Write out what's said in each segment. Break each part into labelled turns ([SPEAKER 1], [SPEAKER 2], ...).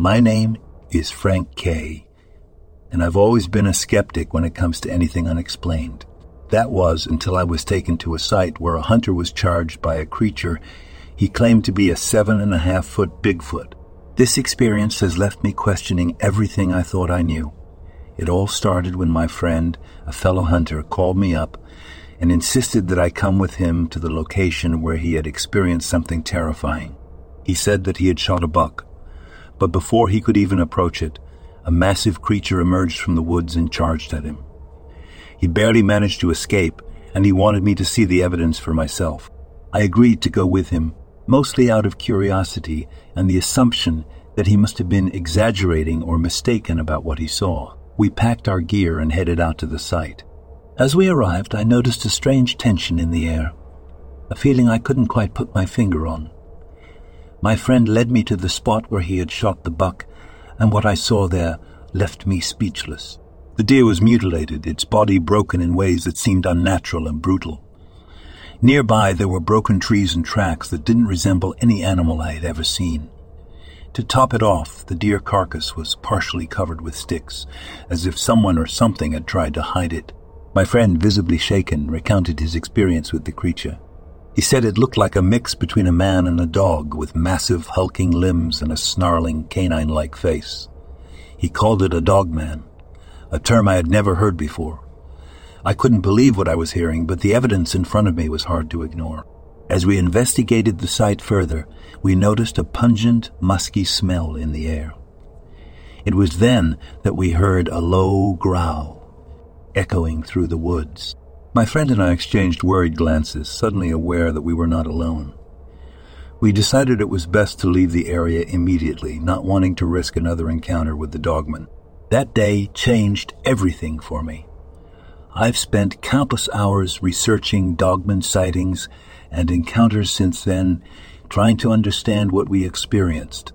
[SPEAKER 1] My name is Frank Kay, and I've always been a skeptic when it comes to anything unexplained. That was until I was taken to a site where a hunter was charged by a creature he claimed to be a seven and a half foot Bigfoot. This experience has left me questioning everything I thought I knew. It all started when my friend, a fellow hunter, called me up and insisted that I come with him to the location where he had experienced something terrifying. He said that he had shot a buck, but before he could even approach it, a massive creature emerged from the woods and charged at him. He barely managed to escape, and he wanted me to see the evidence for myself. I agreed to go with him, mostly out of curiosity and the assumption that he must have been exaggerating or mistaken about what he saw. We packed our gear and headed out to the site. As we arrived, I noticed a strange tension in the air, a feeling I couldn't quite put my finger on. My friend led me to the spot where he had shot the buck, and what I saw there left me speechless. The deer was mutilated, its body broken in ways that seemed unnatural and brutal. Nearby, there were broken trees and tracks that didn't resemble any animal I had ever seen. To top it off, the deer carcass was partially covered with sticks, as if someone or something had tried to hide it. My friend, visibly shaken, recounted his experience with the creature. He said it looked like a mix between a man and a dog, with massive, hulking limbs and a snarling, canine like face. He called it a dogman, a term I had never heard before. I couldn't believe what I was hearing, but the evidence in front of me was hard to ignore. As we investigated the site further, we noticed a pungent, musky smell in the air. It was then that we heard a low growl echoing through the woods. My friend and I exchanged worried glances, suddenly aware that we were not alone. We decided it was best to leave the area immediately, not wanting to risk another encounter with the dogman. That day changed everything for me. I've spent countless hours researching dogman sightings and encounters since then, trying to understand what we experienced.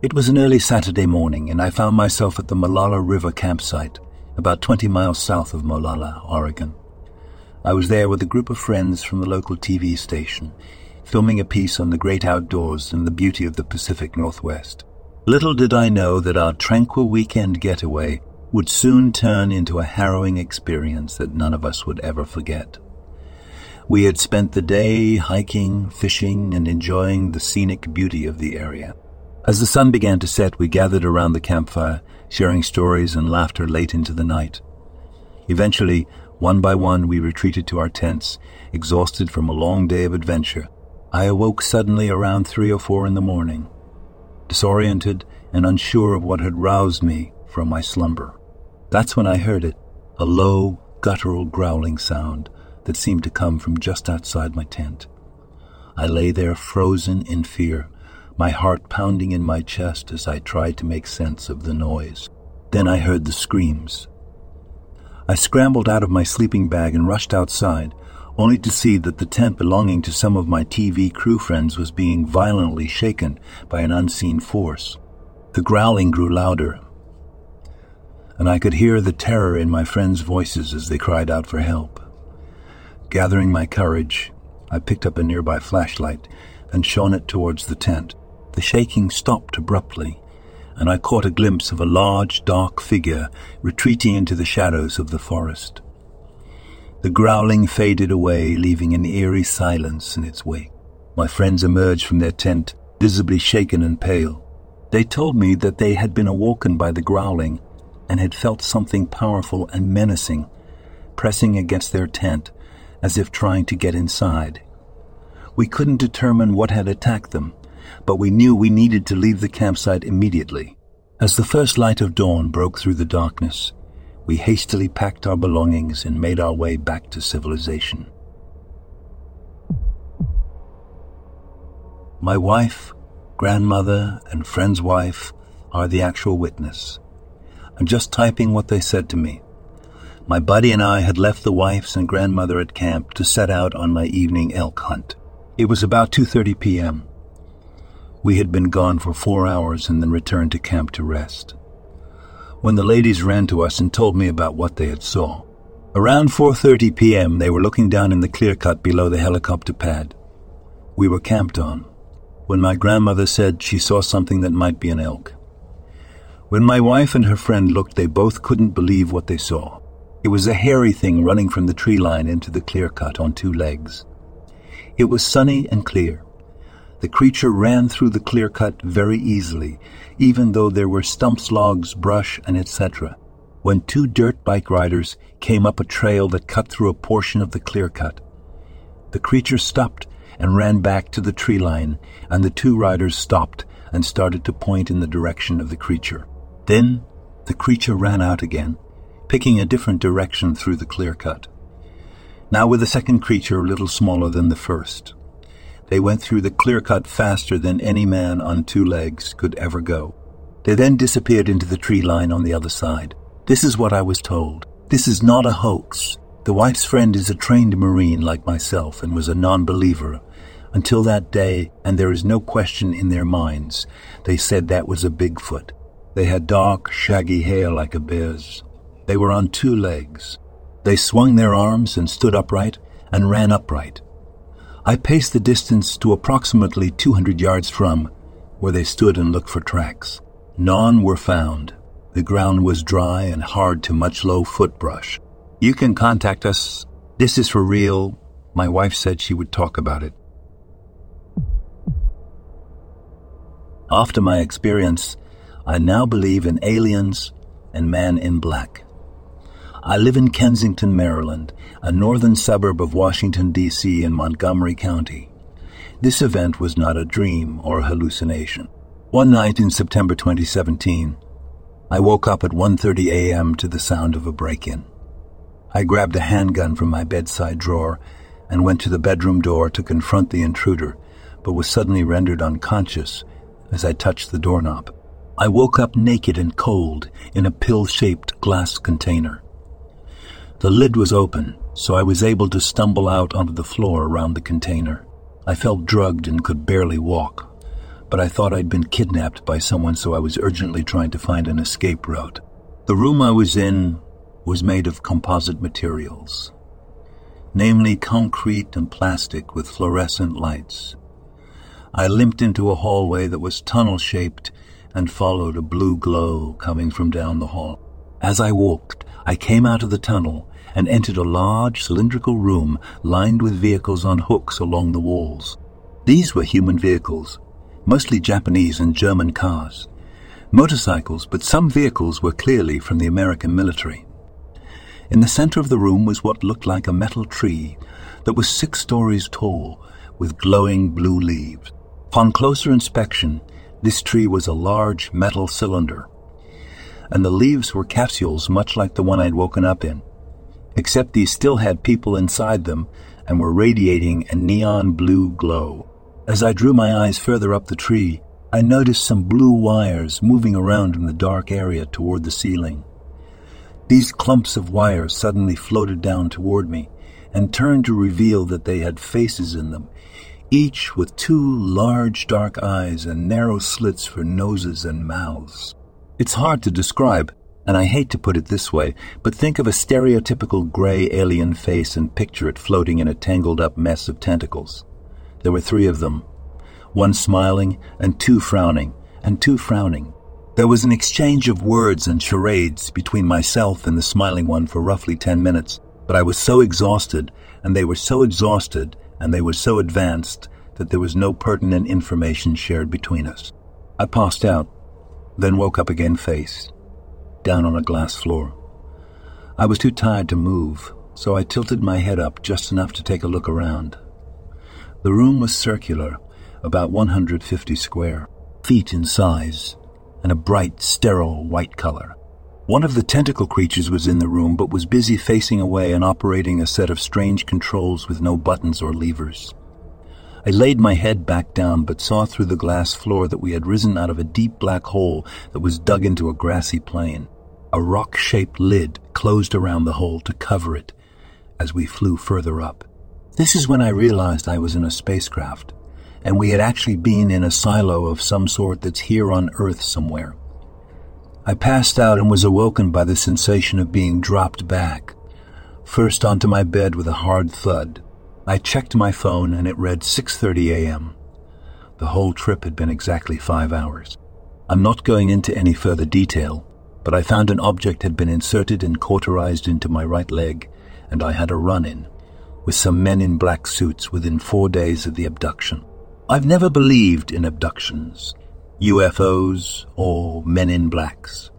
[SPEAKER 1] It was an early Saturday morning, and I found myself at the Molalla River campsite, about 20 miles south of Molalla, Oregon. I was there with a group of friends from the local TV station, filming a piece on the great outdoors and the beauty of the Pacific Northwest. Little did I know that our tranquil weekend getaway would soon turn into a harrowing experience that none of us would ever forget. We had spent the day hiking, fishing, and enjoying the scenic beauty of the area. As the sun began to set, we gathered around the campfire, sharing stories and laughter late into the night. Eventually, one by one, we retreated to our tents, exhausted from a long day of adventure. I awoke suddenly around three or four in the morning, disoriented and unsure of what had roused me from my slumber. That's when I heard it, a low, guttural growling sound that seemed to come from just outside my tent. I lay there frozen in fear, my heart pounding in my chest as I tried to make sense of the noise. Then I heard the screams. I scrambled out of my sleeping bag and rushed outside, only to see that the tent belonging to some of my TV crew friends was being violently shaken by an unseen force. The growling grew louder, and I could hear the terror in my friends' voices as they cried out for help. Gathering my courage, I picked up a nearby flashlight and shone it towards the tent. The shaking stopped abruptly, and I caught a glimpse of a large, dark figure retreating into the shadows of the forest. The growling faded away, leaving an eerie silence in its wake. My friends emerged from their tent, visibly shaken and pale. They told me that they had been awoken by the growling and had felt something powerful and menacing pressing against their tent as if trying to get inside. We couldn't determine what had attacked them, but we knew we needed to leave the campsite immediately. As the first light of dawn broke through the darkness, we hastily packed our belongings and made our way back to civilization. My wife, grandmother, and friend's wife are the actual witness. I'm just typing what they said to me. My buddy and I had left the wife's and grandmother at camp to set out on my evening elk hunt. It was about 2:30 p.m. We had been gone for four hours and then returned to camp to rest. When the ladies ran to us and told me about what they had saw. Around 4.30 p.m., they were looking down in the clear cut below the helicopter pad. We were camped on. when my grandmother said she saw something that might be an elk. When my wife and her friend looked, they both couldn't believe what they saw. It was a hairy thing running from the tree line into the clear cut on two legs. It was sunny and clear. The creature ran through the clear cut very easily, even though there were stumps, logs, brush, and etc. When two dirt bike riders came up a trail that cut through a portion of the clear cut, the creature stopped and ran back to the tree line, and the two riders stopped and started to point in the direction of the creature. Then the creature ran out again, picking a different direction through the clear cut. Now with the second creature a little smaller than the first. They went through the clear cut faster than any man on two legs could ever go. They then disappeared into the tree line on the other side. This is what I was told. This is not a hoax. The wife's friend is a trained Marine like myself and was a non believer. Until that day, and there is no question in their minds, they said that was a Bigfoot. They had dark, shaggy hair like a bear's. They were on two legs. They swung their arms and stood upright and ran upright. I paced the distance to approximately 200 yards from where they stood and looked for tracks. None were found. The ground was dry and hard to much low footbrush. You can contact us. This is for real. My wife said she would talk about it. After my experience, I now believe in aliens and man in black. I live in Kensington, Maryland, a northern suburb of Washington, D.C. in Montgomery County. This event was not a dream or a hallucination. One night in September 2017, I woke up at 1:30 a.m. to the sound of a break-in. I grabbed a handgun from my bedside drawer and went to the bedroom door to confront the intruder, but was suddenly rendered unconscious as I touched the doorknob. I woke up naked and cold in a pill shaped glass container. The lid was open, so I was able to stumble out onto the floor around the container. I felt drugged and could barely walk, but I thought I'd been kidnapped by someone, so I was urgently trying to find an escape route. The room I was in was made of composite materials, namely concrete and plastic with fluorescent lights. I limped into a hallway that was tunnel shaped and followed a blue glow coming from down the hall. As I walked, I came out of the tunnel and entered a large cylindrical room lined with vehicles on hooks along the walls. These were human vehicles, mostly Japanese and German cars. Motorcycles, but some vehicles were clearly from the American military. In the center of the room was what looked like a metal tree that was six stories tall with glowing blue leaves. Upon closer inspection, this tree was a large metal cylinder, and the leaves were capsules much like the one I'd woken up in, except these still had people inside them and were radiating a neon blue glow. As I drew my eyes further up the tree, I noticed some blue wires moving around in the dark area toward the ceiling. These clumps of wires suddenly floated down toward me and turned to reveal that they had faces in them, each with two large dark eyes and narrow slits for noses and mouths. It's hard to describe, and I hate to put it this way, but think of a stereotypical gray alien face and picture it floating in a tangled up mess of tentacles. There were three of them, one smiling and two frowning, and two frowning. There was an exchange of words and charades between myself and the smiling one for roughly ten minutes, but I was so exhausted, and they were so exhausted, and they were so advanced that there was no pertinent information shared between us. I passed out, then woke up again face, down on a glass floor. I was too tired to move, so I tilted my head up just enough to take a look around. The room was circular, about 150 square, feet in size, and a bright, sterile white color. One of the tentacle creatures was in the room, but was busy facing away and operating a set of strange controls with no buttons or levers. I laid my head back down, but saw through the glass floor that we had risen out of a deep black hole that was dug into a grassy plain. A rock shaped lid closed around the hole to cover it as we flew further up. This is when I realized I was in a spacecraft, and we had actually been in a silo of some sort that's here on Earth somewhere. I passed out and was awoken by the sensation of being dropped back, first onto my bed with a hard thud. I checked my phone and it read 6:30 a.m. The whole trip had been exactly five hours. I'm not going into any further detail, but I found an object had been inserted and cauterized into my right leg, and I had a run in with some men in black suits within four days of the abduction. I've never believed in abductions, UFOs, or men in blacks.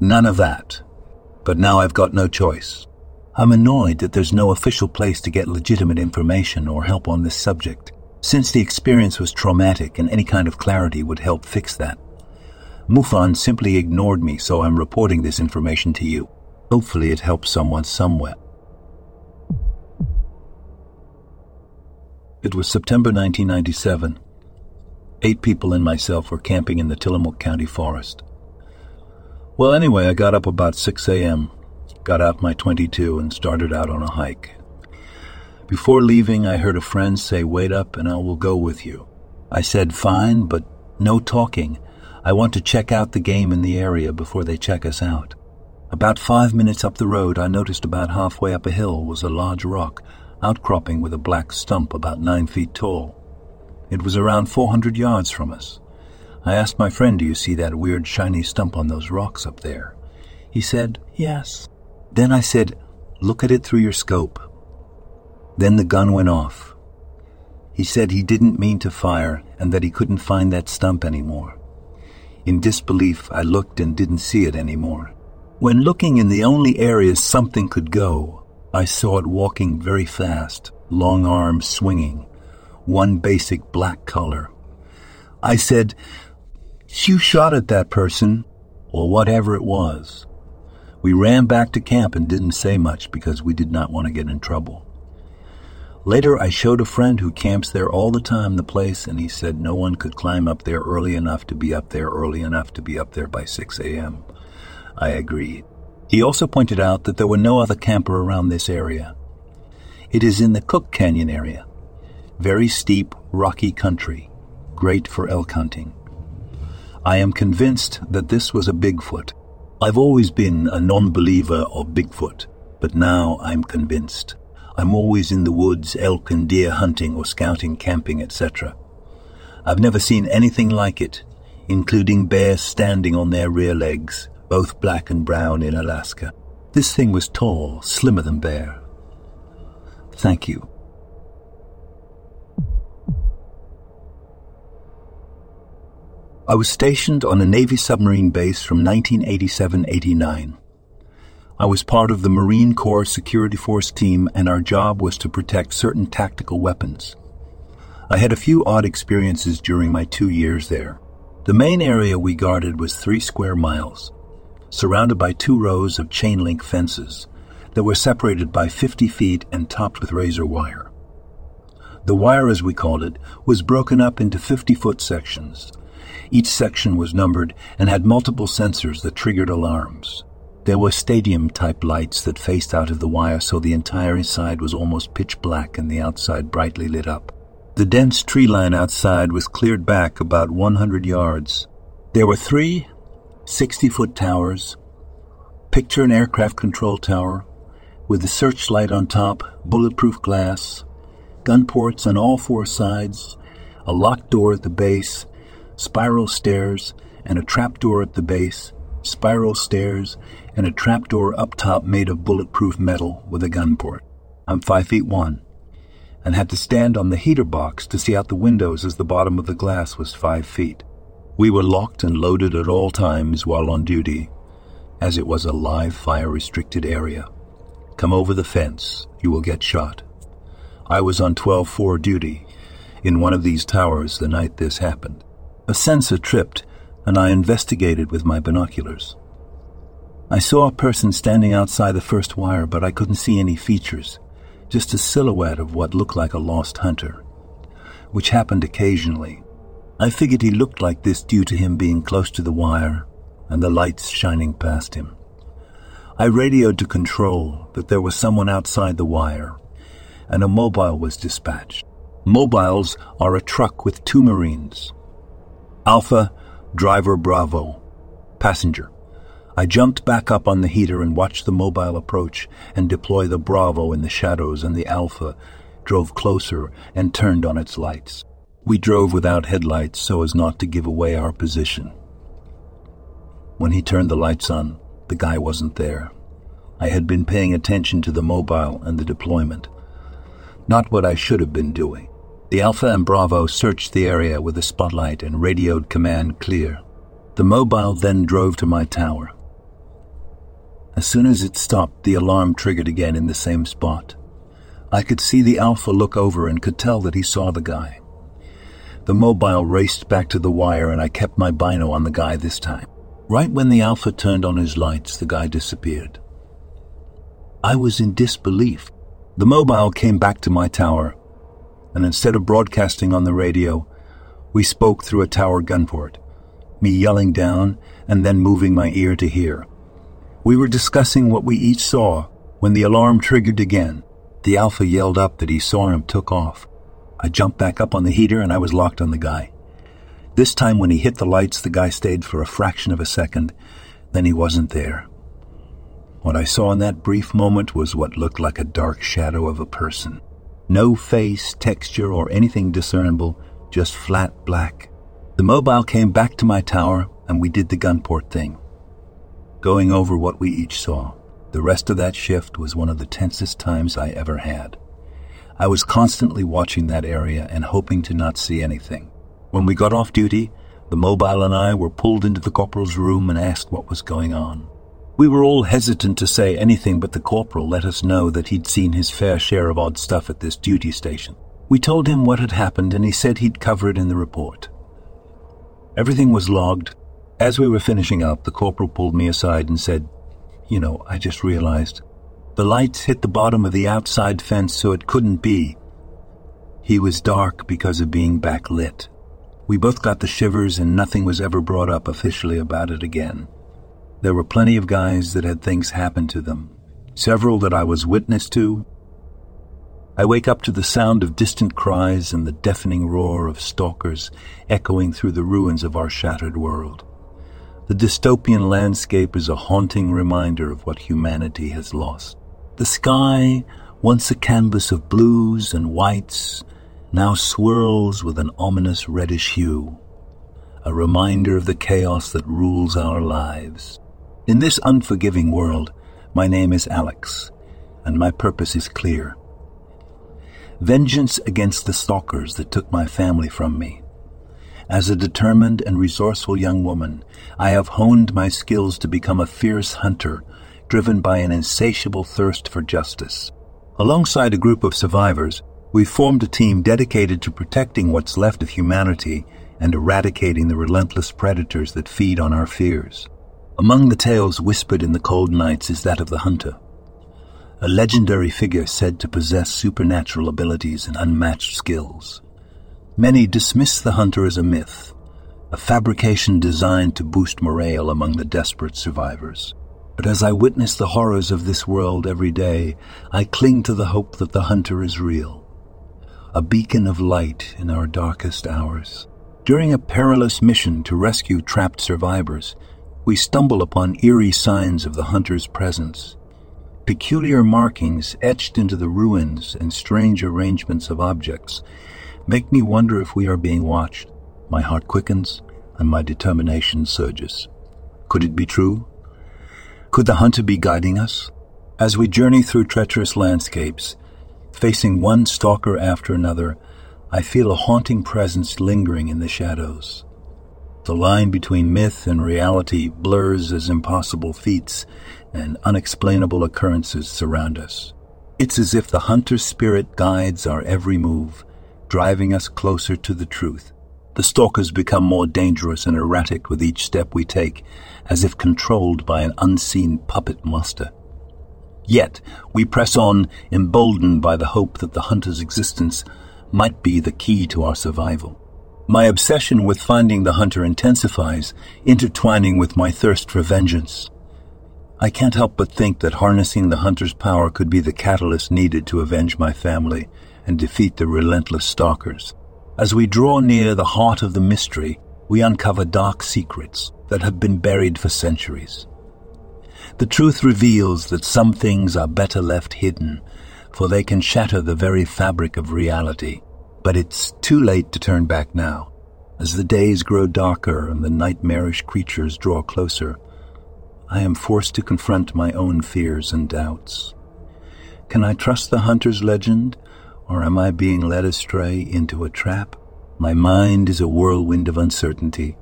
[SPEAKER 1] None of that. But now I've got no choice. I'm annoyed that there's no official place to get legitimate information or help on this subject, since the experience was traumatic and any kind of clarity would help fix that. MUFON simply ignored me, so I'm reporting this information to you. Hopefully it helps someone somewhere. It was September 1997. Eight people and myself were camping in the Tillamook County forest. Well, anyway, I got up about 6 a.m., got out my 22, and started out on a hike. Before leaving, I heard a friend say, Wait up and I will go with you. I said, Fine, but no talking. I want to check out the game in the area before they check us out. About five minutes up the road, I noticed about halfway up a hill was a large rock outcropping with a black stump about nine feet tall. It was around 400 yards from us. I asked my friend, Do you see that weird shiny stump on those rocks up there? He said, Yes. Then I said, Look at it through your scope. Then the gun went off. He said he didn't mean to fire and that he couldn't find that stump anymore. In disbelief, I looked and didn't see it anymore. When looking in the only areas something could go, I saw it walking very fast, long arms swinging, one basic black color. I said, You shot at that person, or whatever it was. We ran back to camp and didn't say much because we did not want to get in trouble. Later, I showed a friend who camps there all the time the place, and he said no one could climb up there early enough to be up there early enough to be up there by 6 a.m. I agreed. He also pointed out that there were no other camper around this area. It is in the Cook Canyon area. Very steep, rocky country, great for elk hunting. I am convinced that this was a Bigfoot. I've always been a non-believer of Bigfoot, but now I'm convinced. I'm always in the woods, elk and deer hunting or scouting, camping, etc. I've never seen anything like it, including bears standing on their rear legs, both black and brown in Alaska. This thing was tall, slimmer than Bear. Thank you. I was stationed on a Navy submarine base from 1987-89. I was part of the Marine Corps Security Force team and our job was to protect certain tactical weapons. I had a few odd experiences during my two years there. The main area we guarded was three square miles surrounded by two rows of chain link fences that were separated by 50 feet and topped with razor wire. The wire, as we called it, was broken up into 50 foot sections. Each section was numbered and had multiple sensors that triggered alarms. There were stadium type lights that faced out of the wire so the entire inside was almost pitch black and the outside brightly lit up. The dense tree line outside was cleared back about 100 yards. There were three 60 foot towers. Picture an aircraft control tower with a searchlight on top, bulletproof glass, gun ports on all four sides, a locked door at the base, spiral stairs, and a trapdoor at the base, spiral stairs, and a trapdoor up top made of bulletproof metal with a gun port. I'm five feet one, and had to stand on the heater box to see out the windows as the bottom of the glass was five feet. We were locked and loaded at all times while on duty, as it was a live fire restricted area. Come over the fence, you will get shot. I was on 12 4 duty in one of these towers the night this happened. A sensor tripped, and I investigated with my binoculars. I saw a person standing outside the first wire, but I couldn't see any features, just a silhouette of what looked like a lost hunter, which happened occasionally I figured he looked like this due to him being close to the wire and the lights shining past him. I radioed to control that there was someone outside the wire, and a mobile was dispatched. Mobiles are a truck with two Marines. Alpha, driver Bravo, passenger. I jumped back up on the heater and watched the mobile approach and deploy the Bravo in the shadows, and the Alpha drove closer and turned on its lights. We drove without headlights so as not to give away our position. When he turned the lights on, the guy wasn't there. I had been paying attention to the mobile and the deployment. Not what I should have been doing. The Alpha and Bravo searched the area with a spotlight and radioed command clear. The mobile then drove to my tower. As soon as it stopped, the alarm triggered again in the same spot. I could see the Alpha look over and could tell that he saw the guy. The mobile raced back to the wire and I kept my bino on the guy this time. Right when the Alpha turned on his lights, the guy disappeared. I was in disbelief. The mobile came back to my tower, and instead of broadcasting on the radio, we spoke through a tower gunport, me yelling down and then moving my ear to hear. We were discussing what we each saw when the alarm triggered again. The Alpha yelled up that he saw him took off. I jumped back up on the heater and I was locked on the guy. This time when he hit the lights, the guy stayed for a fraction of a second, then he wasn't there. What I saw in that brief moment was what looked like a dark shadow of a person. No face, texture, or anything discernible, just flat black. The mobile came back to my tower and we did the gunport thing going over what we each saw. The rest of that shift was one of the tensest times I ever had. I was constantly watching that area and hoping to not see anything. When we got off duty, the mobile and I were pulled into the corporal's room and asked what was going on. We were all hesitant to say anything, but the corporal let us know that he'd seen his fair share of odd stuff at this duty station. We told him what had happened, and he said he'd cover it in the report. Everything was logged, as we were finishing up, the corporal pulled me aside and said, You know, I just realized. The lights hit the bottom of the outside fence, so it couldn't be. He was dark because of being backlit. We both got the shivers, and nothing was ever brought up officially about it again. There were plenty of guys that had things happen to them, several that I was witness to. I wake up to the sound of distant cries and the deafening roar of stalkers echoing through the ruins of our shattered world. The dystopian landscape is a haunting reminder of what humanity has lost. The sky, once a canvas of blues and whites, now swirls with an ominous reddish hue, a reminder of the chaos that rules our lives. In this unforgiving world, my name is Alex, and my purpose is clear. Vengeance against the stalkers that took my family from me, as a determined and resourceful young woman, I have honed my skills to become a fierce hunter, driven by an insatiable thirst for justice. Alongside a group of survivors, we formed a team dedicated to protecting what's left of humanity and eradicating the relentless predators that feed on our fears. Among the tales whispered in the cold nights is that of the hunter, a legendary figure said to possess supernatural abilities and unmatched skills. Many dismiss the hunter as a myth, a fabrication designed to boost morale among the desperate survivors. But as I witness the horrors of this world every day, I cling to the hope that the hunter is real, a beacon of light in our darkest hours. During a perilous mission to rescue trapped survivors, we stumble upon eerie signs of the hunter's presence. Peculiar markings etched into the ruins and strange arrangements of objects make me wonder if we are being watched. My heart quickens and my determination surges. Could it be true? Could the hunter be guiding us? As we journey through treacherous landscapes, facing one stalker after another, I feel a haunting presence lingering in the shadows. The line between myth and reality blurs as impossible feats and unexplainable occurrences surround us. It's as if the hunter's spirit guides our every move, driving us closer to the truth. The stalkers become more dangerous and erratic with each step we take, as if controlled by an unseen puppet master. Yet, we press on, emboldened by the hope that the hunter's existence might be the key to our survival. My obsession with finding the hunter intensifies, intertwining with my thirst for vengeance. I can't help but think that harnessing the hunter's power could be the catalyst needed to avenge my family and defeat the relentless stalkers. As we draw near the heart of the mystery, we uncover dark secrets that have been buried for centuries. The truth reveals that some things are better left hidden, for they can shatter the very fabric of reality. But it's too late to turn back now. As the days grow darker and the nightmarish creatures draw closer, I am forced to confront my own fears and doubts. Can I trust the hunter's legend, or am I being led astray into a trap? My mind is a whirlwind of uncertainty,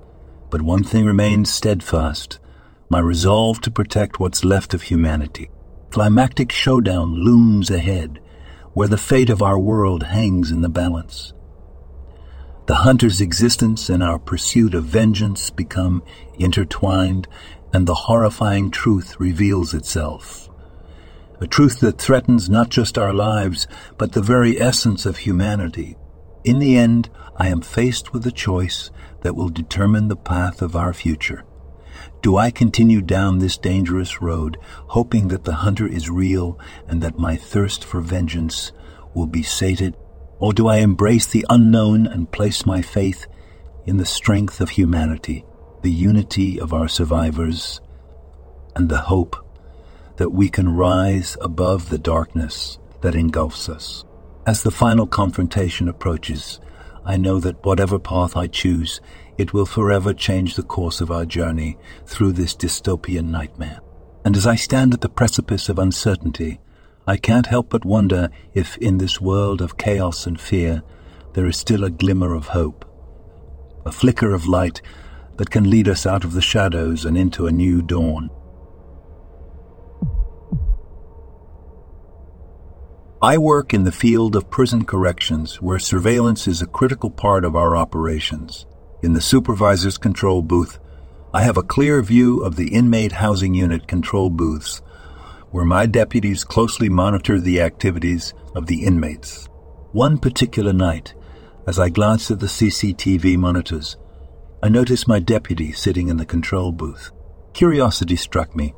[SPEAKER 1] but one thing remains steadfast my resolve to protect what's left of humanity. Climactic showdown looms ahead, where the fate of our world hangs in the balance. The hunter's existence and our pursuit of vengeance become intertwined, and the horrifying truth reveals itself. A truth that threatens not just our lives, but the very essence of humanity. In the end, I am faced with a choice that will determine the path of our future. Do I continue down this dangerous road, hoping that the hunter is real and that my thirst for vengeance will be sated? Or do I embrace the unknown and place my faith in the strength of humanity, the unity of our survivors, and the hope that we can rise above the darkness that engulfs us? As the final confrontation approaches, I know that whatever path I choose, it will forever change the course of our journey through this dystopian nightmare. And as I stand at the precipice of uncertainty, I can't help but wonder if in this world of chaos and fear there is still a glimmer of hope, a flicker of light that can lead us out of the shadows and into a new dawn. I work in the field of prison corrections where surveillance is a critical part of our operations. In the supervisor's control booth, I have a clear view of the inmate housing unit control booths where my deputies closely monitor the activities of the inmates. One particular night, as I glanced at the CCTV monitors, I noticed my deputy sitting in the control booth. Curiosity struck me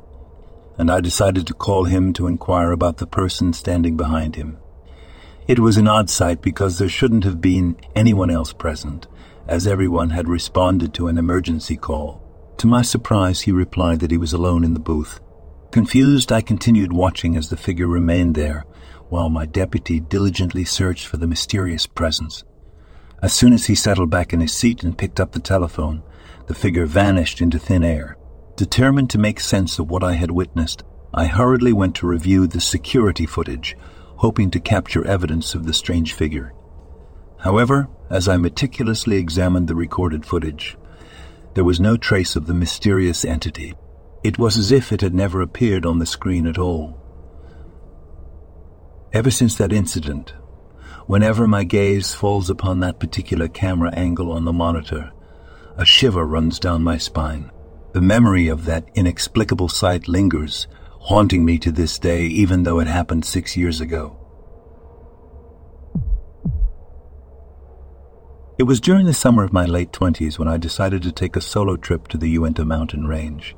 [SPEAKER 1] and I decided to call him to inquire about the person standing behind him. It was an odd sight because there shouldn't have been anyone else present, as everyone had responded to an emergency call. To my surprise, he replied that he was alone in the booth. Confused, I continued watching as the figure remained there, while my deputy diligently searched for the mysterious presence. As soon as he settled back in his seat and picked up the telephone, the figure vanished into thin air. Determined to make sense of what I had witnessed, I hurriedly went to review the security footage, hoping to capture evidence of the strange figure. However, as I meticulously examined the recorded footage, there was no trace of the mysterious entity. It was as if it had never appeared on the screen at all. Ever since that incident, whenever my gaze falls upon that particular camera angle on the monitor, a shiver runs down my spine. The memory of that inexplicable sight lingers, haunting me to this day, even though it happened six years ago. It was during the summer of my late twenties when I decided to take a solo trip to the Uinta mountain range.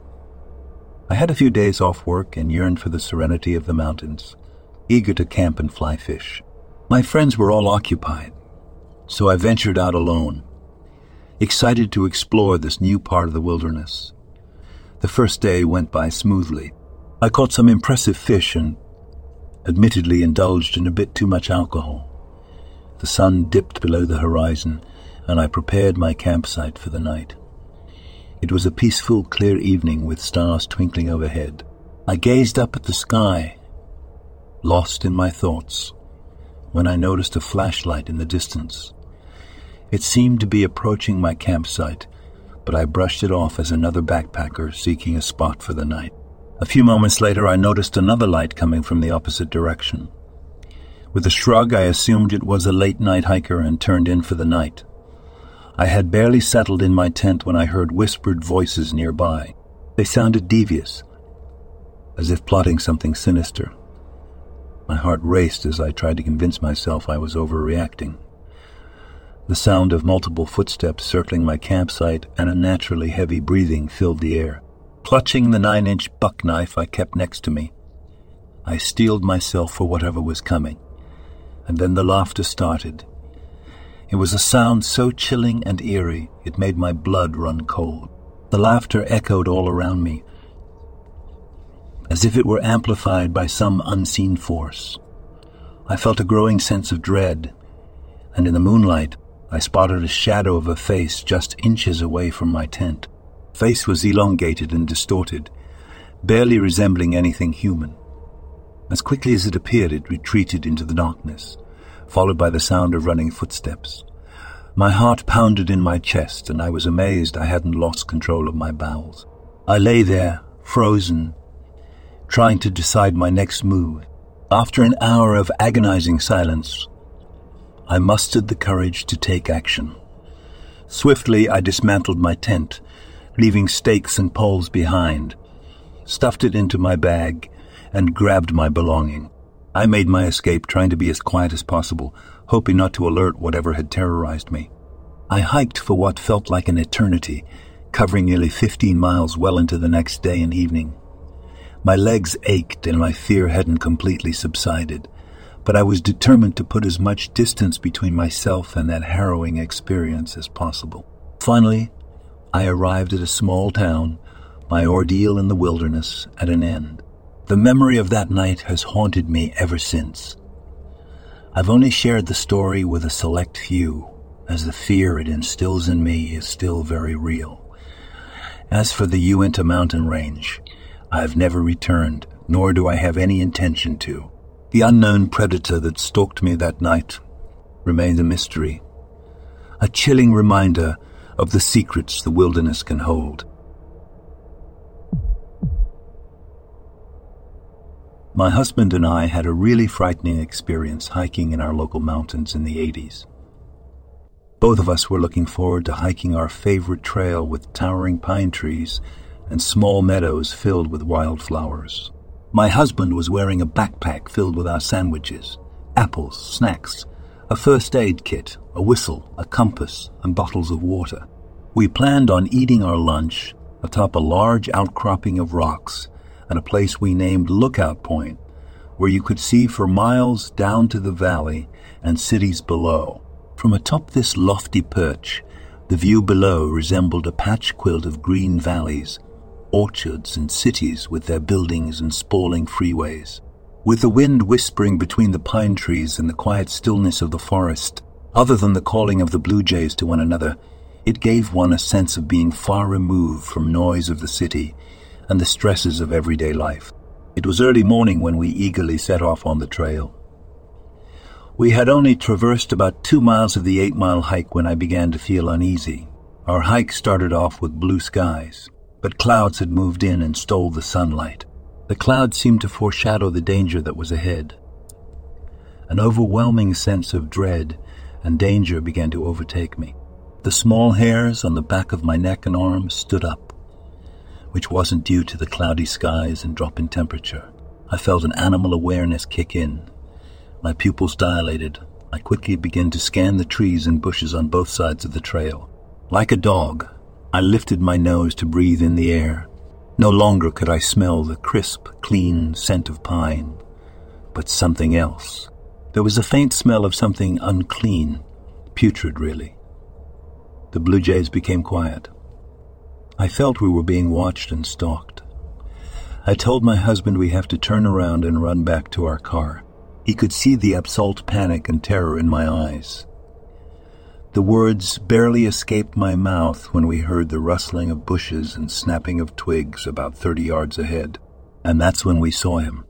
[SPEAKER 1] I had a few days off work and yearned for the serenity of the mountains, eager to camp and fly fish. My friends were all occupied, so I ventured out alone, excited to explore this new part of the wilderness. The first day went by smoothly. I caught some impressive fish and admittedly indulged in a bit too much alcohol. The sun dipped below the horizon, and I prepared my campsite for the night. It was a peaceful, clear evening with stars twinkling overhead. I gazed up at the sky, lost in my thoughts, when I noticed a flashlight in the distance. It seemed to be approaching my campsite, but I brushed it off as another backpacker seeking a spot for the night. A few moments later, I noticed another light coming from the opposite direction. With a shrug, I assumed it was a late night hiker and turned in for the night. I had barely settled in my tent when I heard whispered voices nearby. They sounded devious, as if plotting something sinister. My heart raced as I tried to convince myself I was overreacting. The sound of multiple footsteps circling my campsite and unnaturally heavy breathing filled the air. Clutching the nine inch buck knife I kept next to me, I steeled myself for whatever was coming. And then the laughter started. It was a sound so chilling and eerie it made my blood run cold. The laughter echoed all around me, as if it were amplified by some unseen force. I felt a growing sense of dread and in the moonlight I spotted a shadow of a face just inches away from my tent. Face was elongated and distorted, barely resembling anything human. As quickly as it appeared, it retreated into the darkness, followed by the sound of running footsteps. My heart pounded in my chest, and I was amazed I hadn't lost control of my bowels. I lay there, frozen, trying to decide my next move. After an hour of agonizing silence, I mustered the courage to take action. Swiftly, I dismantled my tent, leaving stakes and poles behind, stuffed it into my bag, and grabbed my belonging. I made my escape, trying to be as quiet as possible, hoping not to alert whatever had terrorized me. I hiked for what felt like an eternity, covering nearly 15 miles well into the next day and evening. My legs ached and my fear hadn't completely subsided but I was determined to put as much distance between myself and that harrowing experience as possible. Finally, I arrived at a small town, my ordeal in the wilderness at an end. The memory of that night has haunted me ever since. I've only shared the story with a select few, as the fear it instills in me is still very real. As for the Uinta mountain range, I have never returned, nor do I have any intention to. The unknown predator that stalked me that night remains a mystery, a chilling reminder of the secrets the wilderness can hold. My husband and I had a really frightening experience hiking in our local mountains in the 80s. Both of us were looking forward to hiking our favorite trail with towering pine trees and small meadows filled with wildflowers. My husband was wearing a backpack filled with our sandwiches, apples, snacks, a first aid kit, a whistle, a compass, and bottles of water. We planned on eating our lunch atop a large outcropping of rocks at a place we named Lookout Point, where you could see for miles down to the valley and cities below. From atop this lofty perch, the view below resembled a patch quilt of green valleys orchards and cities with their buildings and sprawling freeways. With the wind whispering between the pine trees and the quiet stillness of the forest, other than the calling of the blue jays to one another, it gave one a sense of being far removed from noise of the city and the stresses of everyday life. It was early morning when we eagerly set off on the trail. We had only traversed about two miles of the eight mile hike when I began to feel uneasy. Our hike started off with blue skies but clouds had moved in and stole the sunlight. The clouds seemed to foreshadow the danger that was ahead. An overwhelming sense of dread and danger began to overtake me. The small hairs on the back of my neck and arms stood up, which wasn't due to the cloudy skies and drop in temperature. I felt an animal awareness kick in. My pupils dilated. I quickly began to scan the trees and bushes on both sides of the trail. Like a dog, I lifted my nose to breathe in the air. No longer could I smell the crisp, clean scent of pine, but something else. There was a faint smell of something unclean, putrid, really. The blue jays became quiet. I felt we were being watched and stalked. I told my husband we have to turn around and run back to our car. He could see the absolute panic and terror in my eyes. The words barely escaped my mouth when we heard the rustling of bushes and snapping of twigs about thirty yards ahead, and that's when we saw him.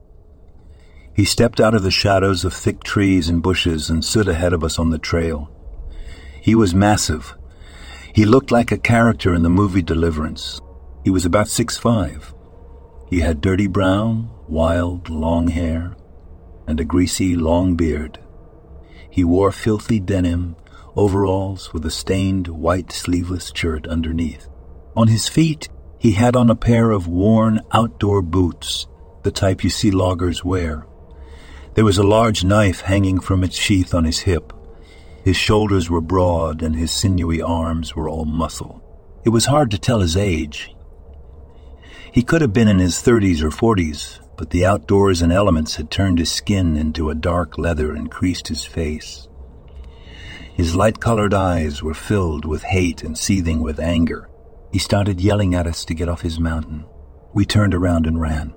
[SPEAKER 1] He stepped out of the shadows of thick trees and bushes and stood ahead of us on the trail. He was massive. He looked like a character in the movie Deliverance. He was about six five. He had dirty brown, wild, long hair, and a greasy, long beard. He wore filthy denim overalls with a stained white sleeveless shirt underneath. On his feet, he had on a pair of worn outdoor boots, the type you see loggers wear. There was a large knife hanging from its sheath on his hip. His shoulders were broad and his sinewy arms were all muscle. It was hard to tell his age. He could have been in his thirties or forties, but the outdoors and elements had turned his skin into a dark leather and creased his face. His light colored eyes were filled with hate and seething with anger. He started yelling at us to get off his mountain. We turned around and ran.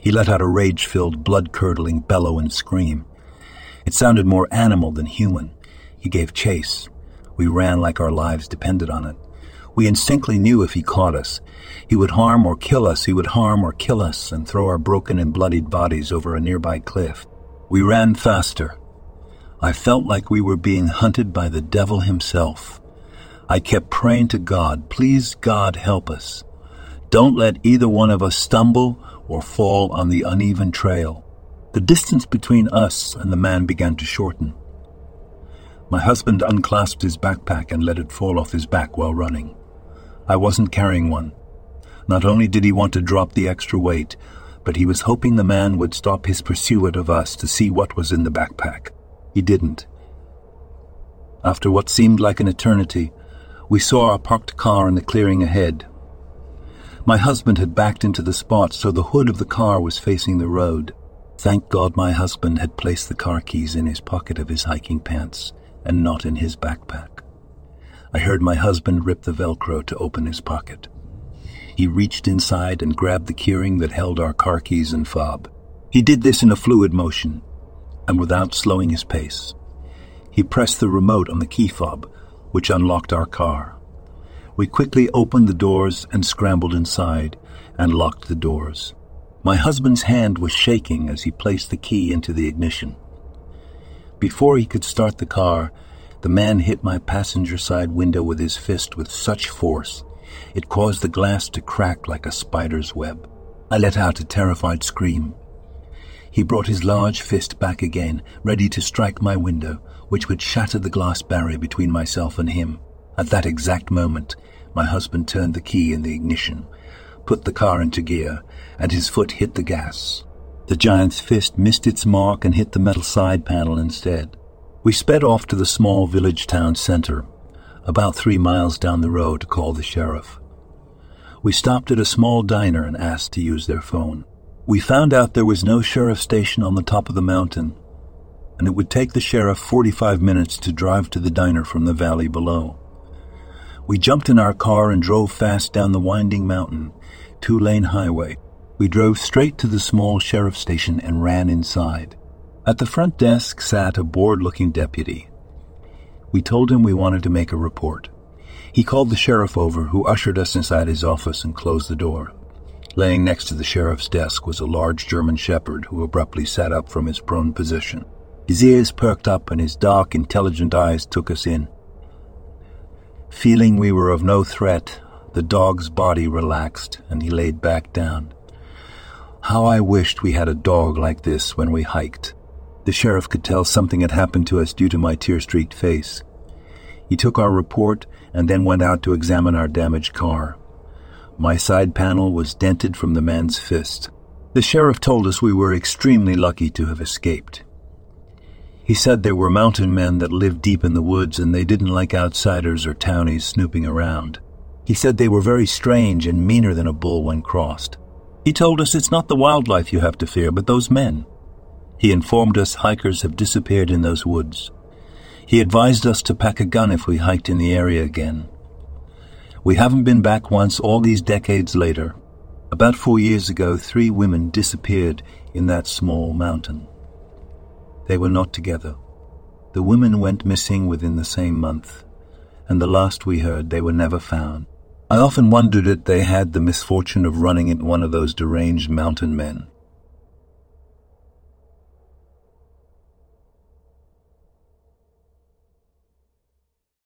[SPEAKER 1] He let out a rage filled, blood curdling bellow and scream. It sounded more animal than human, He gave chase. We ran like our lives depended on it. We instinctively knew if he caught us, he would harm or kill us, he would harm or kill us and throw our broken and bloodied bodies over a nearby cliff. We ran faster. I felt like we were being hunted by the devil himself. I kept praying to God, please God help us. Don't let either one of us stumble or fall on the uneven trail. The distance between us and the man began to shorten. My husband unclasped his backpack and let it fall off his back while running. I wasn't carrying one. Not only did he want to drop the extra weight, but he was hoping the man would stop his pursuit of us to see what was in the backpack. He didn't. After what seemed like an eternity, we saw a parked car in the clearing ahead. My husband had backed into the spot so the hood of the car was facing the road. Thank God my husband had placed the car keys in his pocket of his hiking pants and not in his backpack. I heard my husband rip the Velcro to open his pocket. He reached inside and grabbed the keyring that held our car keys and fob. He did this in a fluid motion, and without slowing his pace. He pressed the remote on the key fob, which unlocked our car. We quickly opened the doors and scrambled inside and locked the doors. My husband's hand was shaking as he placed the key into the ignition. Before he could start the car, the man hit my passenger side window with his fist with such force it caused the glass to crack like a spider's web. I let out a terrified scream. He brought his large fist back again, ready to strike my window, which would shatter the glass barrier between myself and him. At that exact moment, my husband turned the key in the ignition, put the car into gear, and his foot hit the gas. The giant's fist missed its mark and hit the metal side panel instead. We sped off to the small village town center, about three miles down the road, to call the sheriff. We stopped at a small diner and asked to use their phone. We found out there was no sheriff station on the top of the mountain, and it would take the sheriff 45 minutes to drive to the diner from the valley below. We jumped in our car and drove fast down the winding mountain, two lane highway. We drove straight to the small sheriff station and ran inside. At the front desk sat a bored looking deputy. We told him we wanted to make a report. He called the sheriff over, who ushered us inside his office and closed the door. Laying next to the sheriff's desk was a large German shepherd who abruptly sat up from his prone position. His ears perked up and his dark, intelligent eyes took us in. Feeling we were of no threat, the dog's body relaxed and he laid back down. How I wished we had a dog like this when we hiked. The sheriff could tell something had happened to us due to my tear-streaked face. He took our report and then went out to examine our damaged car. My side panel was dented from the man's fist. The sheriff told us we were extremely lucky to have escaped. He said there were mountain men that lived deep in the woods and they didn't like outsiders or townies snooping around. He said they were very strange and meaner than a bull when crossed. He told us it's not the wildlife you have to fear, but those men. He informed us hikers have disappeared in those woods. He advised us to pack a gun if we hiked in the area again. We haven't been back once all these decades later. About four years ago, three women disappeared in that small mountain. They were not together. The women went missing within the same month, and the last we heard, they were never found. I often wondered if they had the misfortune of running into one of those deranged mountain men